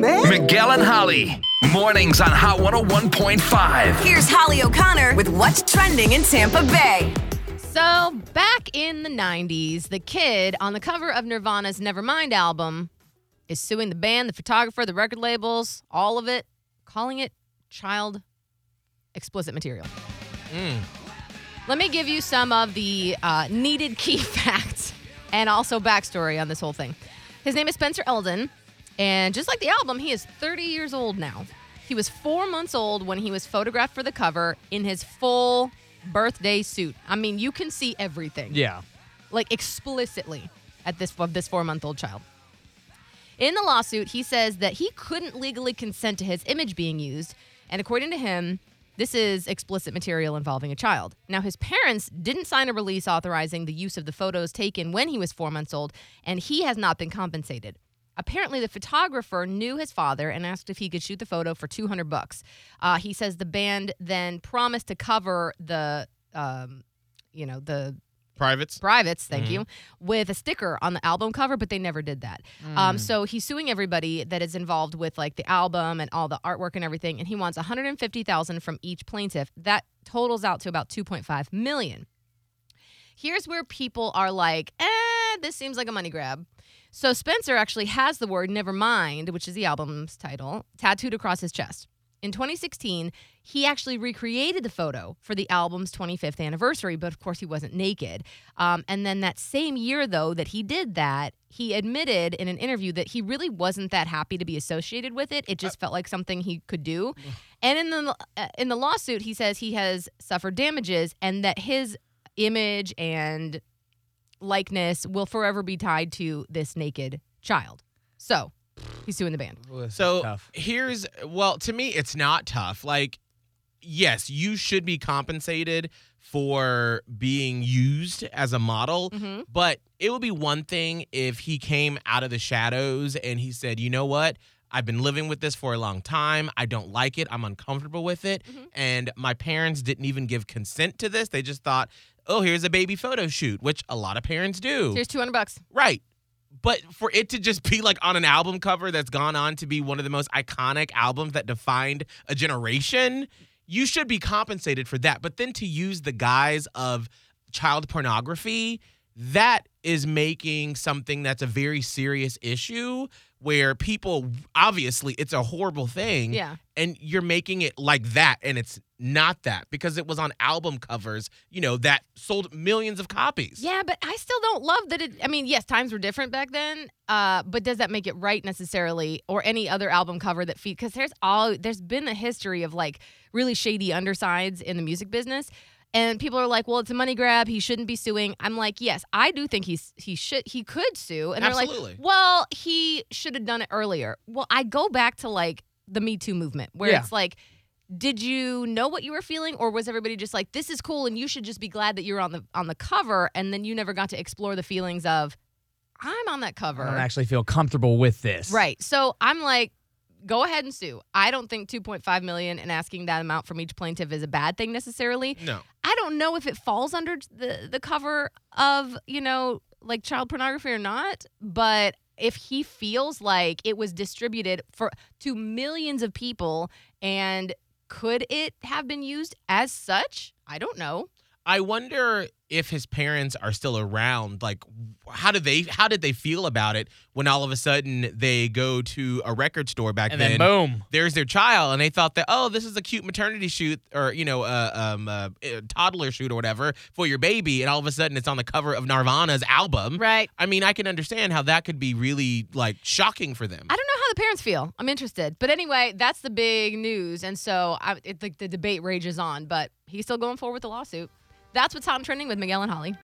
man. Miguel and Holly. Mornings on Hot 101.5. Here's Holly O'Connor with what's trending in Tampa Bay. So, back in the 90s, the kid on the cover of Nirvana's Nevermind album is suing the band, the photographer, the record labels, all of it, calling it child explicit material. Let me give you some of the uh, needed key facts and also backstory on this whole thing. His name is Spencer Elden, and just like the album, he is 30 years old now. He was four months old when he was photographed for the cover in his full birthday suit. I mean, you can see everything Yeah. like explicitly at this of this four month old child. In the lawsuit, he says that he couldn't legally consent to his image being used, and according to him, this is explicit material involving a child. Now, his parents didn't sign a release authorizing the use of the photos taken when he was four months old, and he has not been compensated. Apparently, the photographer knew his father and asked if he could shoot the photo for 200 bucks. Uh, he says the band then promised to cover the, um, you know, the Privates. privates, thank you, with a sticker on the album cover, but they never did that. Um, so he's suing everybody that is involved with like the album and all the artwork and everything, and he wants 150,000 from each plaintiff. That totals out to about 2.5 million. Here's where people are like, eh, this seems like a money grab. So Spencer actually has the word "never mind," which is the album's title, tattooed across his chest. In 2016, he actually recreated the photo for the album's 25th anniversary, but of course he wasn't naked. Um, and then that same year, though, that he did that, he admitted in an interview that he really wasn't that happy to be associated with it. It just felt like something he could do. And in the uh, in the lawsuit, he says he has suffered damages and that his image and likeness will forever be tied to this naked child. So he's suing the band. So Tough. here's well, to me, it's not tough. Like, yes, you should be compensated for being used as a model, Mhm. but it would be one thing if he came out of the shadows and he said, you know what? I've been living with this for a long time. I don't like it. I'm uncomfortable with it. And my parents didn't even give consent to this. They just thought, oh, here's a baby photo shoot, which a lot of parents do. Here's 200 bucks. Right. But for it to just be like on an album cover that's gone on to be one of the most iconic albums that defined a generation, you should be compensated for that. But then to use the guise of child pornography, that is making something that's a very serious issue where people obviously it's a horrible thing Yeah. and you're making it like that and it's not that because it was on album covers you know that sold millions of copies Yeah, but I still don't love that it. I mean, yes, times were different back then. Uh, but does that make it right necessarily, or any other album cover that feed? Because there's all there's been a history of like really shady undersides in the music business, and people are like, "Well, it's a money grab. He shouldn't be suing." I'm like, "Yes, I do think he's he should he could sue." And they're like, "Well, he should have done it earlier." Well, I go back to like the Me Too movement, where Yeah. it's like. Did you know what you were feeling, or was everybody just like, "This is cool," and you should just be glad that you're on the on the cover, and then you never got to explore the feelings of, "I'm on that cover." I don't actually feel comfortable with this. Right. So I'm like, go ahead and sue. I don't think 2.5 million and asking that amount from each plaintiff is a bad thing necessarily. no I don't know if it falls under the the cover of, you know, like child pornography or not, but if he feels like it was distributed for to millions of people and could it have been used as such? I don't know. I wonder if his parents are still around. Like, how did they how did they feel about it when all of a sudden they go to a record store back And then? then boom. There's their child, and they thought that oh, this is a cute maternity shoot or you know, uh, um, uh, uh, toddler shoot or whatever for your baby, and all of a sudden it's on the cover of Nirvana's album. Right. I mean, I can understand how that could be really like shocking for them. I don't know how the parents feel. I'm interested. But anyway, that's the big news. And so I, it, like the debate rages on, but he's still going forward with the lawsuit. That's what's hot and trending with Miguel and Holly.